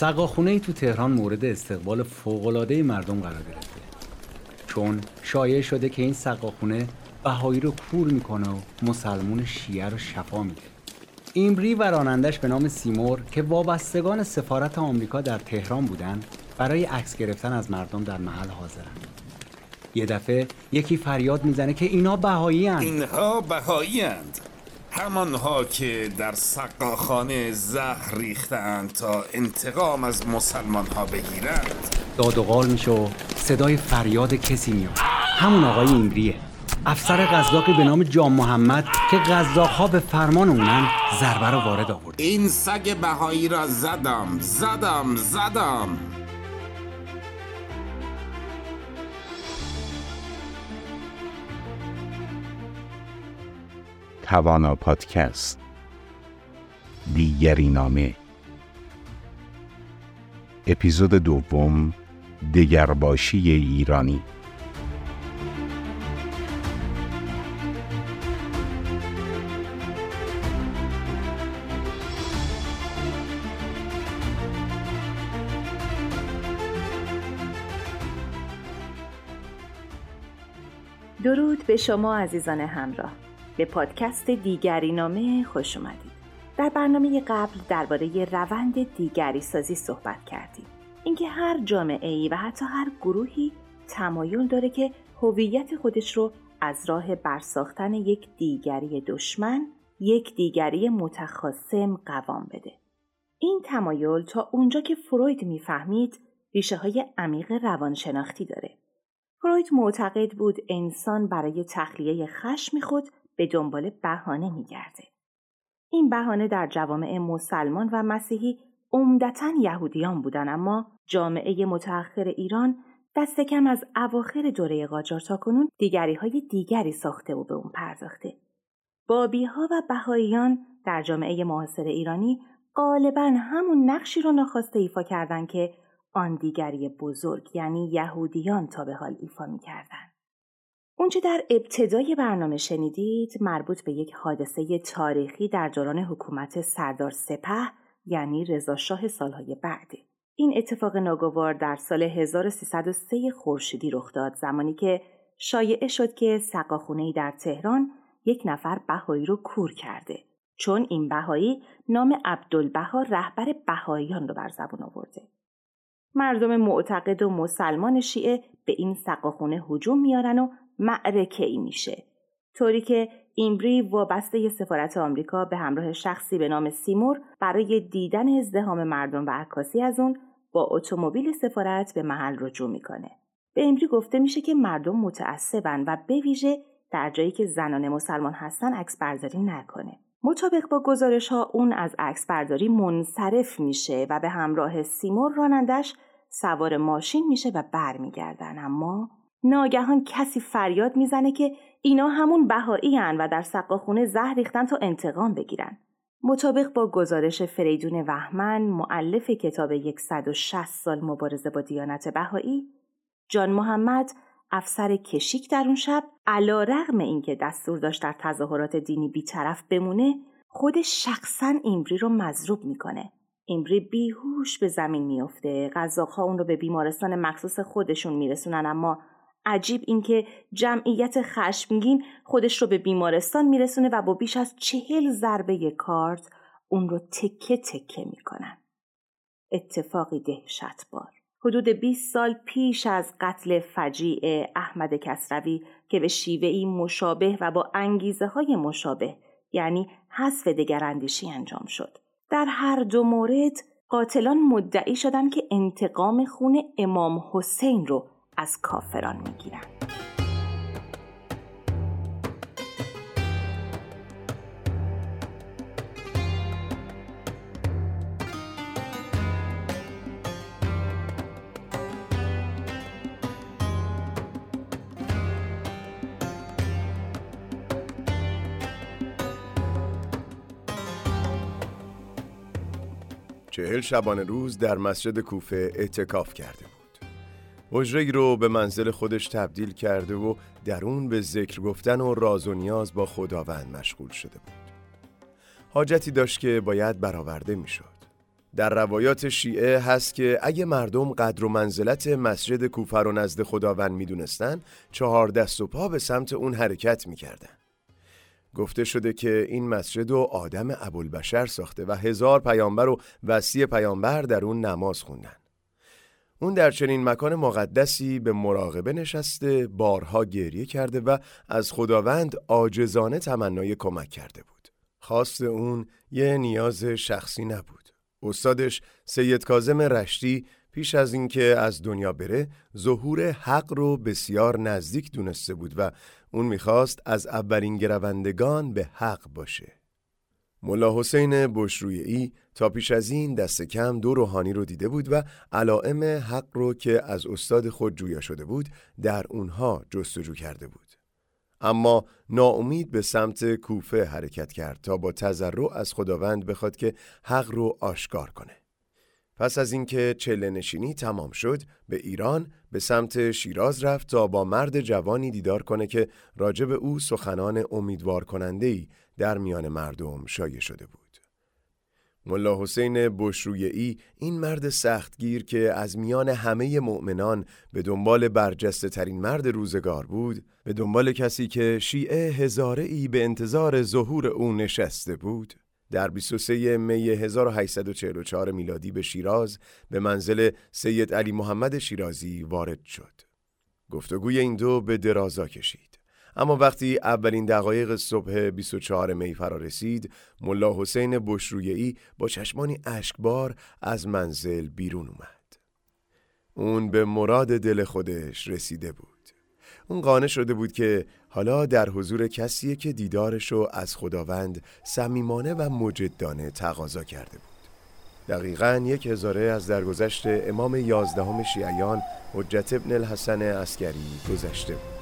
سقاخونه ای تو تهران مورد استقبال فوقالعاده مردم قرار گرفته. چون شایع شده که این سقاخونه بهایی رو کور می‌کنه و مسلمون شیعه رو شفا میده. ایمبری و رانندش به نام سیمور که وابستگان سفارت آمریکا در تهران بودند برای عکس گرفتن از مردم در محل حاضرن. یه دفعه یکی فریاد می‌زنه که اینا بهایی اینها بهایی همانها که در سقاخانه زهر ریختند تا انتقام از مسلمان ها بگیرند. داد و قال میشه و صدای فریاد کسی میاد. همون آقای ایمریه. افسر قزاقی به نام جان محمد که قزاق ها به فرمان اونن ضربه رو وارد آورد. این سگ بهایی را زدم زدم زدم. توانا پادکست. دیگری نامه. اپیزود دوم دگرباشی ایرانی. درود به شما عزیزان همراه. به پادکست دیگری نامه خوش اومدید. در برنامه قبل درباره روند دیگری سازی صحبت کردیم. اینکه هر جامعه ای و حتی هر گروهی تمایل داره که هویت خودش رو از راه برساختن یک دیگری دشمن یک دیگری متخاصم قوام بده. این تمایل تا اونجا که فروید می‌فهمید ریشه های عمیق روانشناختی داره. فروید معتقد بود انسان برای تخلیه خشم خود به دنبال بهانه میگرده. این بهانه در جوامع مسلمان و مسیحی عمدتا یهودیان بودن اما جامعه متأخر ایران دست کم از اواخر دوره قاجار تا کنون دیگری های دیگری ساخته و به اون پرداخته. بابی ها و بهاییان در جامعه معاصر ایرانی غالبا همون نقشی رو ناخواسته ایفا کردند که آن دیگری بزرگ یعنی یهودیان تا به حال ایفا می‌کردند. اونچه در ابتدای برنامه شنیدید مربوط به یک حادثه تاریخی در دوران حکومت سردار سپه یعنی رضاشاه سالهای بعده. این اتفاق ناگوار در سال 1303 خورشیدی رخ داد زمانی که شایعه شد که سقاخونه در تهران یک نفر بهایی رو کور کرده چون این بهایی نام عبدالبها رهبر بهاییان رو بر زبون آورده. مردم معتقد و مسلمان شیعه به این سقاخونه هجوم میارن و معرکه ای میشه. طوری که ایمبری وابسته سفارت آمریکا به همراه شخصی به نام سیمور برای دیدن ازدهام مردم و عکاسی از اون با اتومبیل سفارت به محل رجوع می‌کنه. به ایمبری گفته میشه که مردم متعصبن و به ویژه در جایی که زنان مسلمان هستن عکس برداری نکنه. مطابق با گزارش ها اون از عکس برداری منصرف میشه و به همراه سیمور رانندش سوار ماشین میشه و برمیگردن. اما ناگهان کسی فریاد می‌زنه که اینا همون بهایی و در سقاخونه زهر ریختن تا انتقام بگیرن. مطابق با گزارش فریدون وحمن معلف کتاب 160 سال مبارزه با دیانت بهایی جان محمد افسر کشیک در اون شب علا رغم اینکه دستور داشت در تظاهرات دینی بیطرف بمونه خود شخصا ایمبری رو مضروب می‌کنه ایمبری بیهوش به زمین میافته غذاها اون رو به بیمارستان مخصوص خودشون میرسونن اما عجیب اینکه جمعیت خشمگین خودش رو به بیمارستان میرسونه و با بیش از چهل ضربه کارت اون رو تکه تکه می‌کنن. اتفاقی دهشتبار. حدود 20 سال پیش از قتل فجیع احمد کسروی که به شیوهی مشابه و با انگیزه های مشابه یعنی حذف دگراندیشی انجام شد. در هر دو مورد قاتلان مدعی شدند که انتقام خون امام حسین رو از کافران می‌گیرن چهل شبانه روز در مسجد کوفه اعتکاف کرده بود. حجره رو به منزل خودش تبدیل کرده و در اون به ذکر گفتن و راز و نیاز با خداوند مشغول شده بود. حاجتی داشت که باید برآورده می‌شد. در روایات شیعه هست که اگه مردم قدر و منزلت مسجد کوفه رو نزد خداوند می‌دونستن چهار دست و پا به سمت اون حرکت می‌کردن. گفته شده که این مسجد و آدم ابوالبشر ساخته و هزار پیامبر و وسیع پیامبر در اون نماز خوندن. اون در چنین مکان مقدسی به مراقبه نشسته بارها گریه کرده و از خداوند آجزانه تمنای کمک کرده بود. خواست اون یه نیاز شخصی نبود. استادش سید کازم رشتی پیش از اینکه از دنیا بره ظهور حق رو بسیار نزدیک دونسته بود و اون می‌خواست از اولین گروندگان به حق باشه. ملا حسین ای تا پیش از این دست کم دو روحانی رو دیده بود و علائم حق رو که از استاد خود جویا شده بود در اونها جستجو کرده بود اما ناامید به سمت کوفه حرکت کرد تا با تذرع از خداوند بخواد که حق رو آشکار کنه پس از اینکه چله نشینی تمام شد به ایران به سمت شیراز رفت تا با مرد جوانی دیدار کنه که راجب او سخنان امیدوار کننده ای در میان مردم شایع شده بود. ملا حسین ای این مرد سختگیر که از میان همه مؤمنان به دنبال برجسته ترین مرد روزگار بود به دنبال کسی که شیعه هزاره ای به انتظار ظهور او نشسته بود در 23 می 1844 میلادی به شیراز به منزل سید علی محمد شیرازی وارد شد. گفتگوی این دو به درازا کشید. اما وقتی اولین دقایق صبح 24 می فرا رسید، ملا حسین بشرویی با چشمانی اشکبار از منزل بیرون اومد. اون به مراد دل خودش رسیده بود. اون قانع شده بود که حالا در حضور کسیه که دیدارشو از خداوند صمیمانه و مجدانه تقاضا کرده بود دقیقا یک هزاره از درگذشت امام یازدهم شیعیان حجت ابن الحسن عسکری گذشته بود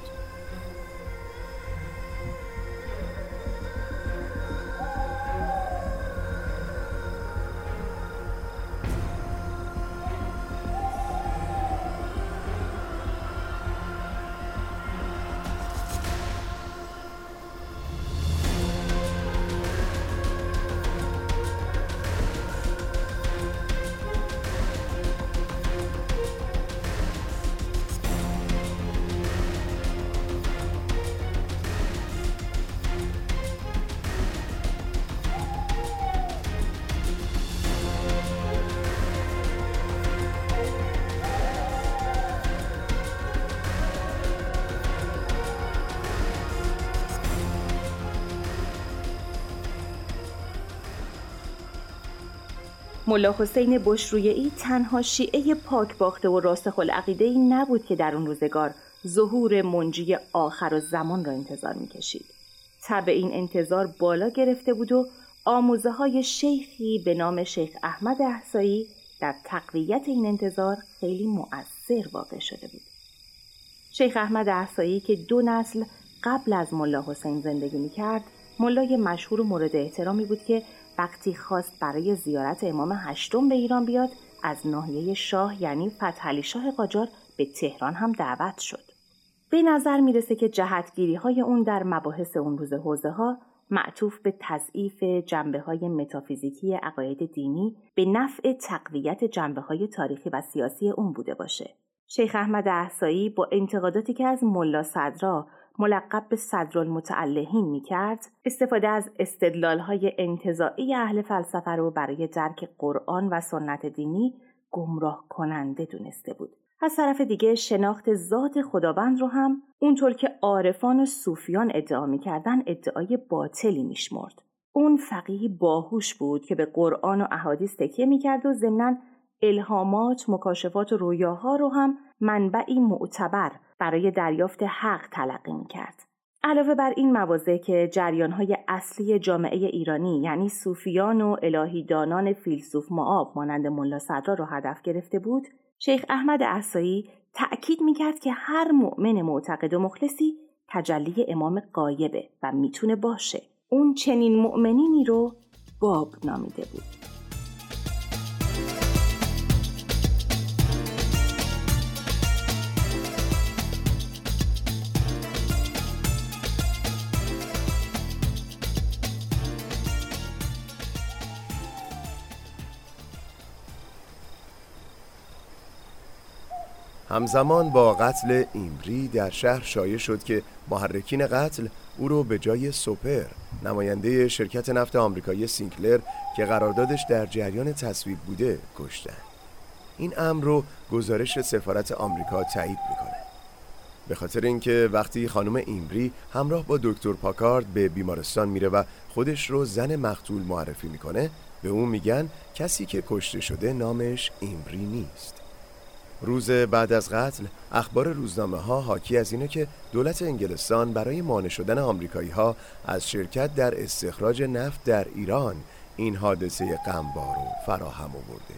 ملا حسین بشرویی تنها شیعه پاک باخته و راسخ العقیده ای نبود که در اون روزگار ظهور منجی آخر و زمان را انتظار می‌کشید. تب این انتظار بالا گرفته بود و آموزه های شیخی به نام شیخ احمد احسایی در تقویت این انتظار خیلی مؤثر واقع شده بود. شیخ احمد احسایی که دو نسل قبل از ملا حسین زندگی می‌کرد ملای مشهور و مورد احترامی بود که وقتی خواست برای زیارت امام هشتم به ایران بیاد از ناحیه شاه یعنی فتحعلی شاه قاجار به تهران هم دعوت شد. به نظر می‌رسه که جهتگیری های اون در مباحث اون روز حوزه ها معطوف به تضعیف جنبه های متافیزیکی عقاید دینی به نفع تقویت جنبه های تاریخی و سیاسی اون بوده باشه. شیخ احمد احسایی با انتقاداتی که از ملا صدرا ملقب به صدرالمتعلهین می کرد استفاده از استدلال های اهل فلسفه رو برای درک قرآن و سنت دینی گمراه کننده دونسته بود. از طرف دیگه شناخت ذات خداوند رو هم اونطور که عارفان و صوفیان ادعا می‌کردن ادعای باطلی میشمرد. اون فقیه باهوش بود که به قرآن و احادیث تکیه می‌کرد و ضمنا الهامات، مکاشفات و رویاها رو هم منبعی معتبر برای دریافت حق تلقی می کرد. علاوه بر این موازه که جریانهای اصلی جامعه ایرانی یعنی صوفیان و الهیدانان فیلسوف معاب مانند ملا صدرا را هدف گرفته بود شیخ احمد احسایی تأکید می‌کرد که هر مؤمن معتقد و مخلصی تجلی امام قایبه و می‌تونه باشه اون چنین مؤمنینی رو باب نامیده بود همزمان با قتل ایمری در شهر شایع شد که محرکین قتل او رو به جای سوپر نماینده شرکت نفت آمریکایی سینکلر که قراردادش در جریان تصویب بوده کشتن. این امر رو گزارش سفارت آمریکا تایید می‌کنه. به خاطر اینکه وقتی خانم ایمری همراه با دکتر پاکارد به بیمارستان میره و خودش رو زن مقتول معرفی می‌کنه به اون میگن کسی که کشته شده نامش ایمری نیست. روز بعد از قتل اخبار روزنامه ها حاکی از اینه که دولت انگلستان برای مانع شدن آمریکایی ها از شرکت در استخراج نفت در ایران این حادثه غمبار رو فراهم آورده.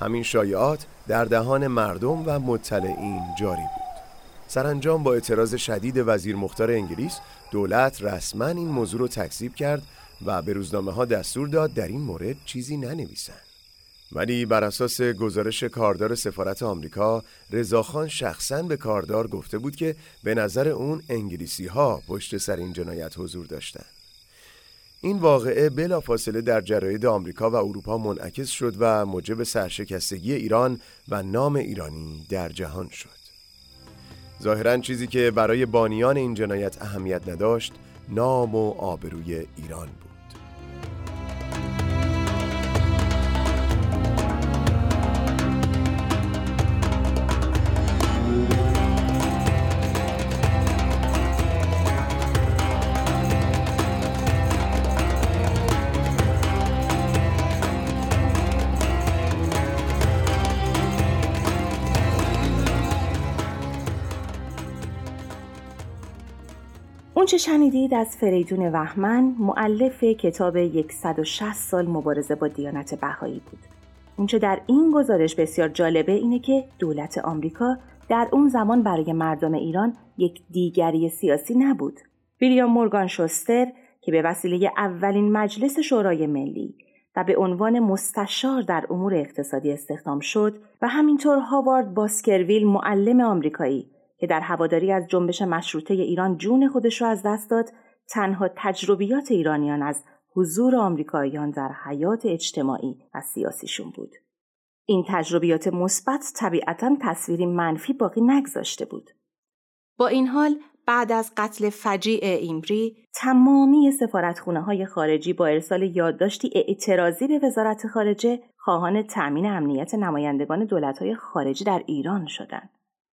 همین شایعات در دهان مردم و مطلعین جاری بود. سرانجام با اعتراض شدید وزیر مختار انگلیس دولت رسما این موضوع رو تکذیب کرد و به روزنامه ها دستور داد در این مورد چیزی ننویسند. ولی بر اساس گزارش کاردار سفارت آمریکا رضاخان شخصا به کاردار گفته بود که به نظر اون انگلیسی ها پشت سر این جنایت حضور داشتند. این واقعه بلافاصله در جراید آمریکا و اروپا منعکس شد و موجب سرشکستگی ایران و نام ایرانی در جهان شد. ظاهرا چیزی که برای بانیان این جنایت اهمیت نداشت نام و آبروی ایران بود. اونچه شنیدید از فریدون وحمن معلف کتاب 160 سال مبارزه با دیانت بهایی بود. اونچه در این گزارش بسیار جالبه اینه که دولت آمریکا در اون زمان برای مردم ایران یک دیگری سیاسی نبود. ویلیام مورگان شوستر که به وسیله اولین مجلس شورای ملی و به عنوان مستشار در امور اقتصادی استخدام شد و همینطور هاوارد باسکرویل معلم آمریکایی که در هواداری از جنبش مشروطه ایران جون خودش را از دست داد تنها تجربیات ایرانیان از حضور آمریکاییان در حیات اجتماعی و سیاسیشون بود. این تجربیات مثبت طبیعتا تصویری منفی باقی نگذاشته بود. با این حال بعد از قتل فجیع ایمری تمامی سفارتخونه های خارجی با ارسال یادداشتی اعتراضی به وزارت خارجه خواهان تأمین امنیت نمایندگان دولت‌های خارجی در ایران شدند.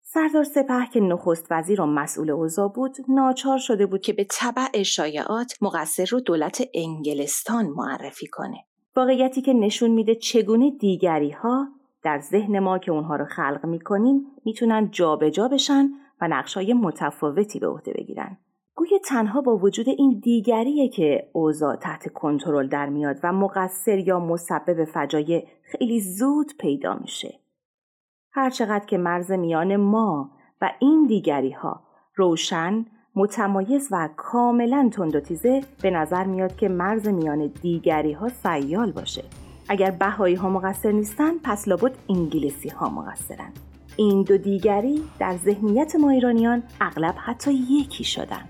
سردار سپه که نخست وزیر و مسئول اوضاع بود ناچار شده بود که به طبع شایعات مقصر رو دولت انگلستان معرفی کنه. واقعیتی که نشون میده چگونه دیگری ها در ذهن ما که اونها رو خلق می‌کنیم می‌تونن جابجا بشن و نقشای متفاوتی به عهده بگیرن. گویا تنها با وجود این دیگریه که اوضاع تحت کنترل در میاد و مقصر یا مسبب فجایع خیلی زود پیدا میشه. هرچقدر که مرز میان ما و این دیگری ها روشن، متمایز و کاملا تند و تیزه به نظر میاد که مرز میان دیگری ها سیال باشه. اگر بهایی ها مقصر نیستن پس لابد انگلیسی ها مقصرن. این دو دیگری در ذهنیت ما ایرانیان اغلب حتی یکی شدن.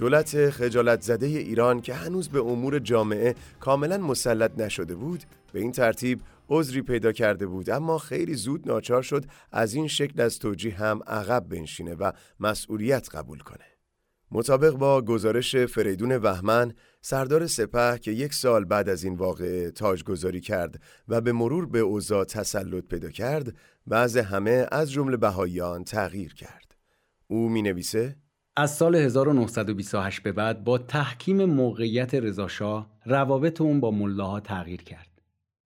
دولت خجالت زده ایران که هنوز به امور جامعه کاملا مسلط نشده بود به این ترتیب عذری پیدا کرده بود. اما خیلی زود ناچار شد از این شکل از توجیه هم عقب بنشینه و مسئولیت قبول کنه. مطابق با گزارش فریدون وحمن سردار سپه که یک سال بعد از این واقعه تاجگذاری کرد و به مرور به اوضاع تسلط پیدا کرد بعض همه از جمله بهاییان تغییر کرد. او می نویسه از سال 1928 به بعد با تحکیم موقعیت رضاشاه روابط اون با ملاها تغییر کرد.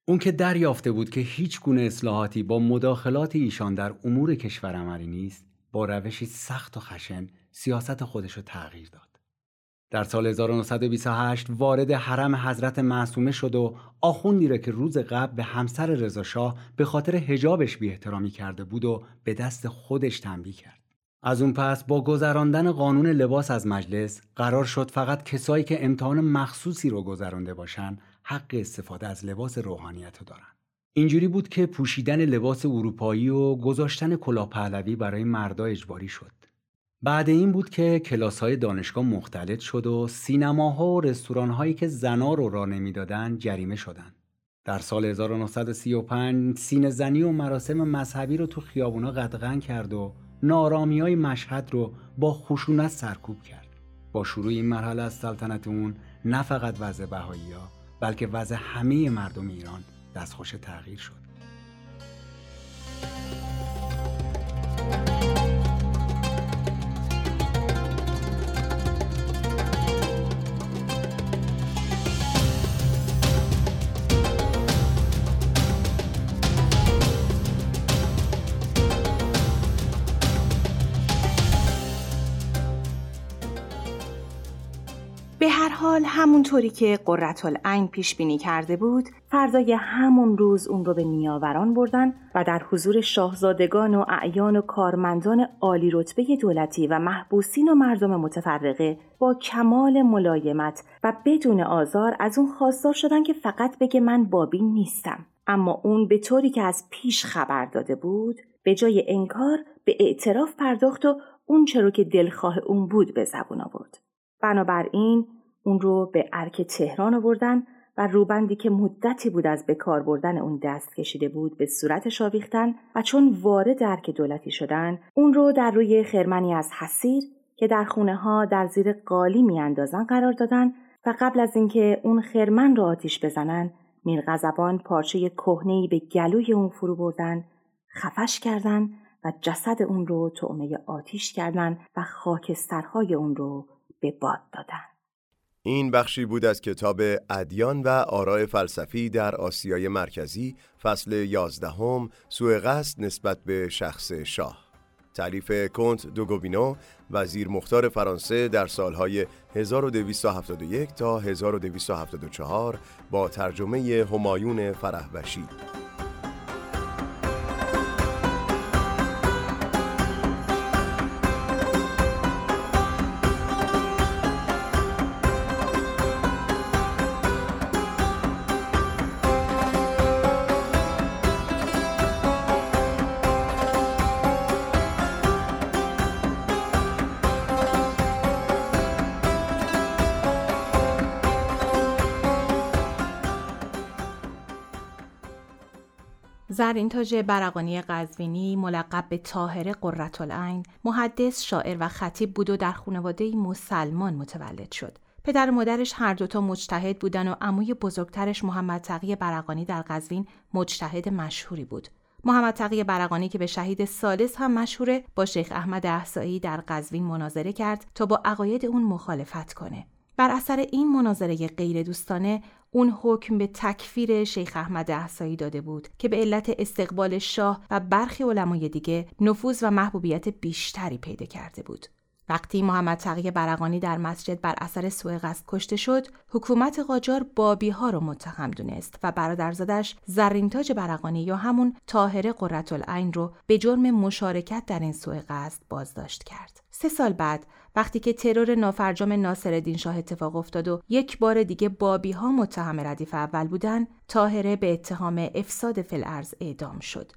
اون که دریافته بود که هیچ گونه اصلاحاتی با مداخلات ایشان در امور کشور عملی نیست، با روشی سخت و خشن سیاست خودش رو تغییر داد. در سال 1928 وارد حرم حضرت معصومه شد و آخوندی را که روز قبل به همسر رضاشاه به خاطر حجابش بی احترامی کرده بود و به دست خودش تنبیه کرد. از اون پس با گذراندن قانون لباس از مجلس قرار شد فقط کسایی که امتحان مخصوصی رو گذرانده باشن حق استفاده از لباس روحانیت رو دارن. اینجوری بود که پوشیدن لباس اروپایی و گذاشتن کلاه پهلوی برای مردا اجباری شد. بعد این بود که کلاس های دانشگاه مختلط شد و سینماها و رستوران هایی که زنا رو را نمی‌دادن جریمه شدند. در سال 1935 سینه زنی و مراسم مذهبی رو تو خیابونا قدغن کرد و نارامی های مشهد رو با خشونت سرکوب کرد. با شروع این مرحله از سلطنت اون نه فقط وضع بهایی ها بلکه وضع همه مردم ایران دستخوش تغییر شد. حال همونطوری که قررت پیش بینی کرده بود فردای همون روز اون رو به نیاوران بردن و در حضور شاهزادگان و اعیان و کارمندان عالی رتبه دولتی و محبوسین و مردم متفرقه با کمال ملایمت و بدون آزار از اون خواستار شدن که فقط بگه من بابی نیستم. اما اون به طوری که از پیش خبر داده بود به جای انکار به اعتراف پرداخت و اون چرا که دلخواه اون بود به زبون آورد. بنابراین اون رو به ارک تهران آوردن و روبندی که مدتی بود از بکار بردن اون دست کشیده بود به صورتش آویختن و چون وارد ارک دولتی شدن اون رو در روی خرمنی از حسیر که در خونه ها در زیر قالی میاندازن قرار دادن و قبل از اینکه اون خرمن را آتیش بزنن میرغضبان پارچه کهنهای به گلوی اون فرو بردن خفش کردن و جسد اون رو طعمه آتیش کردن و خاکسترهای اون رو به باد دادن. این بخشی بود از کتاب ادیان و آراء فلسفی در آسیای مرکزی فصل یازدهم سوء قصد نسبت به شخص شاه. تعلیف کنت دوگوبینو وزیر مختار فرانسه در سالهای 1271 تا 1274 با ترجمه همایون فرهوشی زرین تاج برقانی قزوینی ملقب به طاهره قرتالعین محدث شاعر و خطیب بود و در خانواده مسلمان متولد شد. پدر و مادرش هر دوتا مجتهد بودن و عموی بزرگترش محمد تقی برقانی در قزوین مجتهد مشهوری بود. محمد تقی برقانی که به شهید سالس هم مشهوره با شیخ احمد احسایی در قزوین مناظره کرد تا با عقاید اون مخالفت کنه. بر اثر این مناظره غیر دوستانه اون حکم به تکفیر شیخ احمد احسایی داده بود که به علت استقبال شاه و برخی علمای دیگه نفوذ و محبوبیت بیشتری پیدا کرده بود. وقتی محمد تقی برقانی در مسجد بر اثر سوء قصد کشته شد، حکومت قاجار بابی ها رو متهم دونست و برادرزادش زرینتاج برقانی یا همون طاهره قرتالعین رو به جرم مشارکت در این سوء قصد بازداشت کرد. سه سال بعد وقتی که ترور نافرجام ناصرالدین شاه اتفاق افتاد و یک بار دیگه بابی ها متهم ردیف اول بودن طاهره به اتهام افساد فلعرز اعدام شد.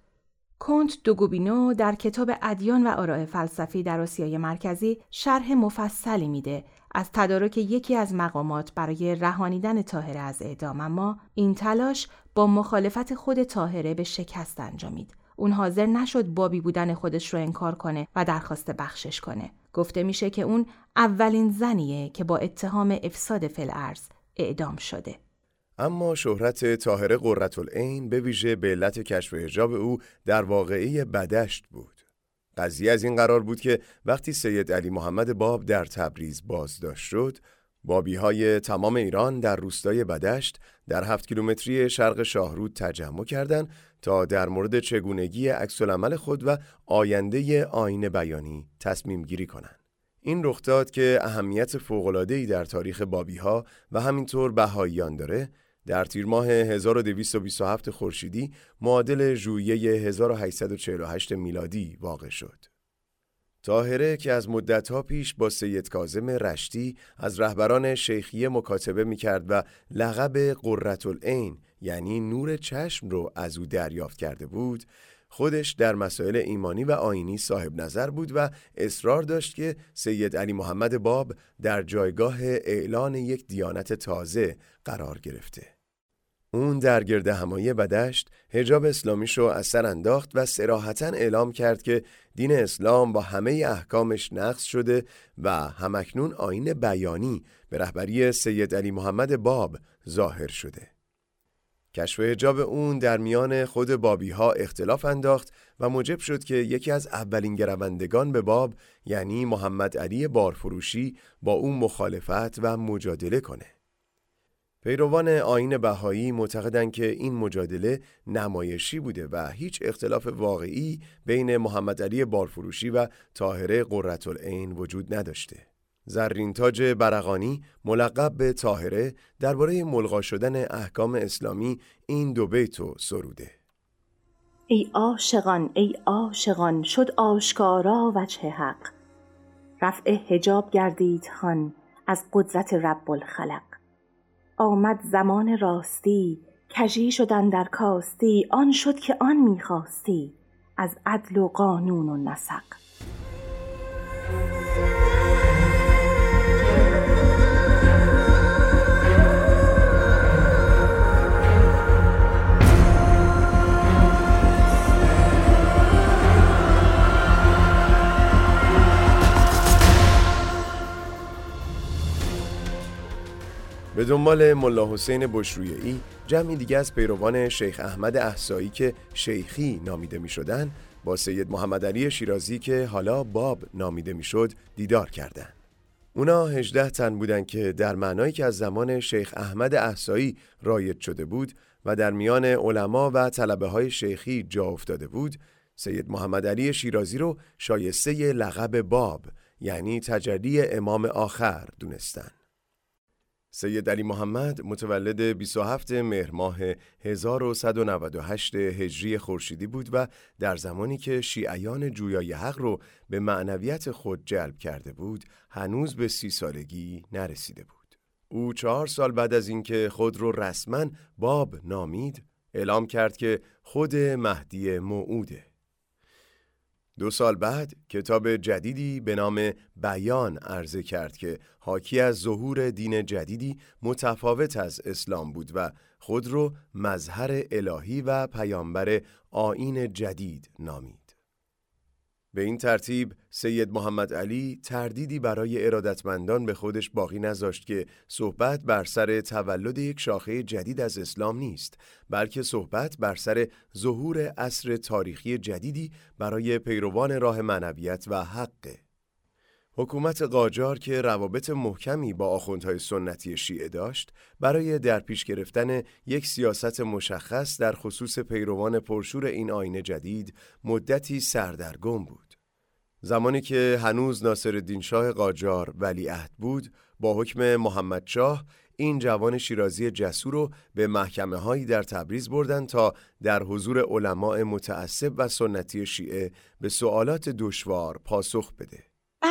کنت دوگوبینو در کتاب ادیان و آراء فلسفی در آسیای مرکزی شرح مفصلی میده از تدارک یکی از مقامات برای رهانیدن طاهره از اعدام. اما این تلاش با مخالفت خود طاهره به شکست انجامید. اون حاضر نشد بابی بودن خودش رو انکار کنه و درخواست بخشش کنه. گفته میشه که اون اولین زنیه که با اتهام افساد فلعرز اعدام شده. اما شهرت طاهره قرتالعین به ویژه به علت کشف حجاب او در واقعی بدشت بود. قضیه از این قرار بود که وقتی سید علی محمد باب در تبریز بازداشت شد، بابی های تمام ایران در روستای بدشت در هفت کیلومتری شرق شاهرود تجمع کردند تا در مورد چگونگی عکسالعمل خود و آینده آین بیانی تصمیم گیری کنند. این رخ داد که اهمیت فوق‌العاده‌ای در تاریخ بابی ها و همینطور بهاییان داره در تیر ماه 1227 خورشیدی معادل ژوئیه 1848 میلادی واقع شد. تاهره که از مدتها پیش با سید کازم رشتی از رهبران شیخی مکاتبه می‌کرد و لقب قررت العین یعنی نور چشم رو از او دریافت کرده بود خودش در مسائل ایمانی و آینی صاحب نظر بود و اصرار داشت که سید علی محمد باب در جایگاه اعلان یک دیانت تازه قرار گرفته. اون در گرد همایی بدشت هجاب اسلامیش رو از سر انداخت و سراحتا اعلام کرد که دین اسلام با همه احکامش نقض شده و همکنون آین بیانی به رهبری سید علی محمد باب ظاهر شده. کشف هجاب اون در میان خود بابی ها اختلاف انداخت و موجب شد که یکی از اولین گروندگان به باب یعنی محمد علی بارفروشی با اون مخالفت و مجادله کنه. پیروان آین بهایی معتقدند که این مجادله نمایشی بوده و هیچ اختلاف واقعی بین محمد علی بارفروشی و طاهره قرتالعین وجود نداشته. زرین تاج برقانی ملقب به طاهره درباره ملغا شدن احکام اسلامی این دو بیتو سروده. ای عاشقان ای عاشقان شد آشکارا وجه حق. رفع حجاب گردید خان از قدرت رب الخلق. آمد زمان راستی کجی شدن در کاستی آن شد که آن می‌خواستی از عدل و قانون و نسق. به دنبال ملا حسین بشرویهی جمعی دیگه از پیروان شیخ احمد احسایی که شیخی نامیده می شدن با سید محمد علی شیرازی که حالا باب نامیده می شد دیدار کردند. اونا هجده تن بودن که در معنایی که از زمان شیخ احمد احسایی رایج شده بود و در میان علما و طلبه های شیخی جا افتاده بود سید محمد علی شیرازی رو شایسته لقب باب یعنی تجلی امام آخر دونستن. سید علی محمد متولد 27 مهر ماه 1198 هجری خورشیدی بود و در زمانی که شیعیان جویای حق رو به معنویت خود جلب کرده بود هنوز به سی سالگی نرسیده بود. او چهار سال بعد از اینکه خود رو رسما باب نامید اعلام کرد که خود مهدی موعوده. دو سال بعد کتاب جدیدی به نام بیان عرضه کرد که حاکی از ظهور دین جدیدی متفاوت از اسلام بود و خود رو مظهر الهی و پیامبر آین جدید نامید. به این ترتیب سید محمد علی تردیدی برای ارادتمندان به خودش باقی نذاشت که صحبت بر سر تولد یک شاخه جدید از اسلام نیست بلکه صحبت بر سر ظهور عصر تاریخی جدیدی برای پیروان راه منویت و حقه حکومت قاجار که روابط محکمی با آخوندهای سنتی شیعه داشت برای در پیش گرفتن یک سیاست مشخص در خصوص پیروان پرشور این آینه جدید مدتی سردرگم بود. زمانی که هنوز ناصر شاه قاجار ولیعهد بود با حکم محمد شاه این جوان شیرازی جسور رو به محکمه هایی در تبریز بردن تا در حضور علماء متعصب و سنتی شیعه به سوالات دشوار پاسخ بده.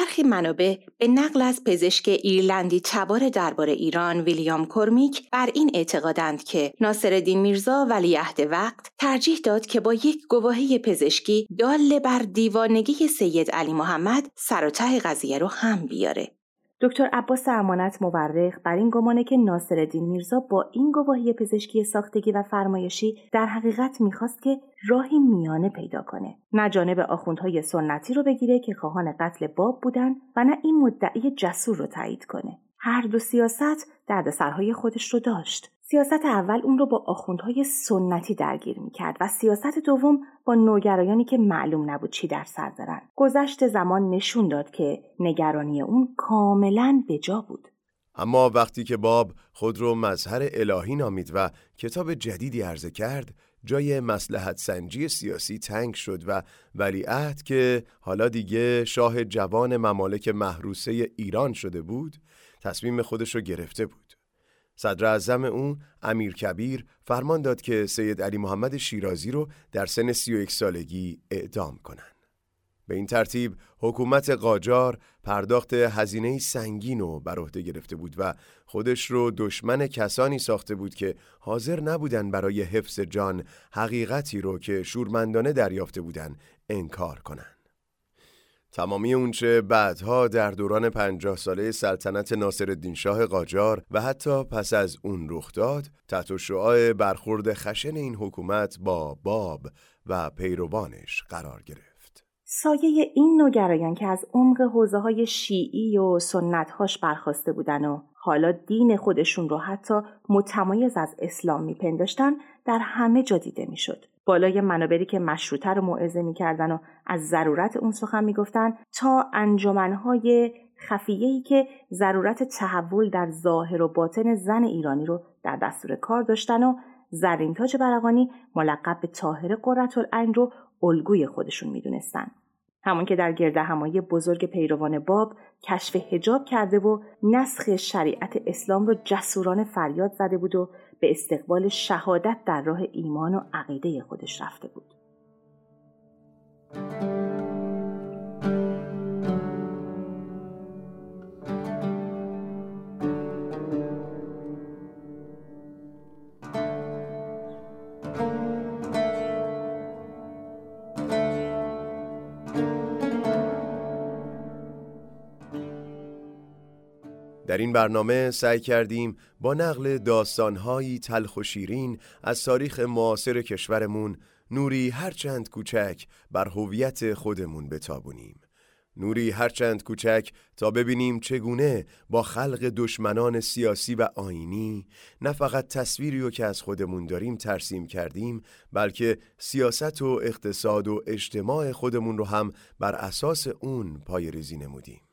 برخی منابع به نقل از پزشک ایرلندی تبار درباره ایران ویلیام کرمیک بر این اعتقادند که ناصرالدین میرزا ولیعهد وقت ترجیح داد که با یک گواهی پزشکی دال بر دیوانگی سید علی محمد سر و ته قضیه رو هم بیاره. دکتر عباس امانت مورخ بر این گمانه که ناصرالدین میرزا با این گواهی پزشکی ساختگی و فرمایشی در حقیقت می‌خواست که راهی میانه پیدا کنه. نه جانب آخوندهای سنتی رو بگیره که خواهان قتل باب بودن و نه این مدعی جسور رو تایید کنه. هر دو سیاست دردسرهای خودش رو داشت سیاست اول اون رو با آخوندهای سنتی درگیر کرد و سیاست دوم با نوگرایانی که معلوم نبود چی در سر دارن. گذشت زمان نشون داد که نگرانی اون کاملا بجا بود. اما وقتی که باب خود رو مظهر الهی نامید و کتاب جدیدی عرضه کرد جای مسلحت سنجی سیاسی تنگ شد و ولیعهد که حالا دیگه شاه جوان ممالک محروسه ایران شده بود تصمیم خودش رو گرفته بود. صدر اعظم اون امیر کبیر فرمان داد که سید علی محمد شیرازی رو در سن 31 سالگی اعدام کنند. به این ترتیب حکومت قاجار پرداخت هزینه سنگین رو بر عهده گرفته بود و خودش رو دشمن کسانی ساخته بود که حاضر نبودن برای حفظ جان حقیقتی رو که شورمندانه دریافته بودن انکار کنن. تمامی اونچه بعدها در دوران پنجاه ساله سلطنت ناصر شاه قاجار و حتی پس از اون رخ داد تحت شعاع برخورد خشن این حکومت با باب و پیروانش قرار گرفت. سایه این نوگرایان که از عمق حوزه های شیعی و سنتهاش برخواسته بودن و حالا دین خودشون رو حتی متمایز از اسلام میپنداشتن در همه جا دیده می‌شد. بالای منابری که مشروطه رو موعظه می‌کردن و از ضرورت اون سخن می‌گفتن تا انجمنهای خفیه‌ای که ضرورت تحول در ظاهر و باطن زن ایرانی رو در دستور کار داشتن و زرین تاج برقانی ملقب به طاهر قرتالعین رو الگوی خودشون می‌دونستن. همون که در گرده همایی بزرگ پیروان باب کشف هجاب کرده و نسخ شریعت اسلام رو جسورانه فریاد زده بود و به استقبال شهادت در راه ایمان و عقیده خودش رفته بود. در این برنامه سعی کردیم با نقل داستانهایی تلخ و شیرین از تاریخ معاصر کشورمون نوری هرچند کوچک بر هویت خودمون بتابونیم. نوری هرچند کوچک تا ببینیم چگونه با خلق دشمنان سیاسی و آینی نه فقط تصویری رو که از خودمون داریم ترسیم کردیم بلکه سیاست و اقتصاد و اجتماع خودمون رو هم بر اساس اون پای ریزی نمودیم.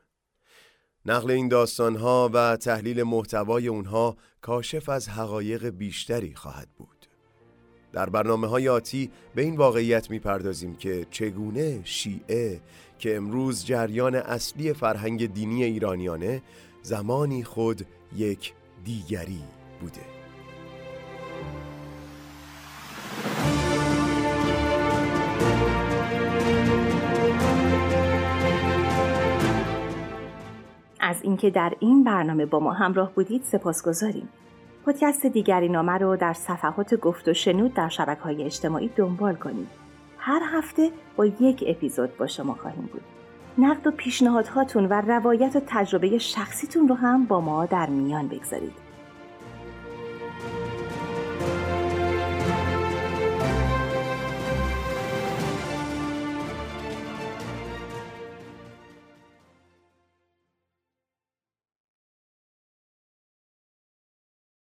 نقل این داستانها و تحلیل محتوای اونها کاشف از حقایق بیشتری خواهد بود. در برنامه های آتی به این واقعیت می‌پردازیم که چگونه شیعه که امروز جریان اصلی فرهنگ دینی ایرانیانه زمانی خود یک دیگری بوده. از اینکه در این برنامه با ما همراه بودید سپاسگزاریم. پادکست دیگری نامه رو در صفحات گفت و شنود در شبکه های اجتماعی دنبال کنید. هر هفته با یک اپیزود با شما خواهیم بود. نقد و پیشنهادهاتون و روایت و تجربه شخصیتون رو هم با ما در میان بگذارید.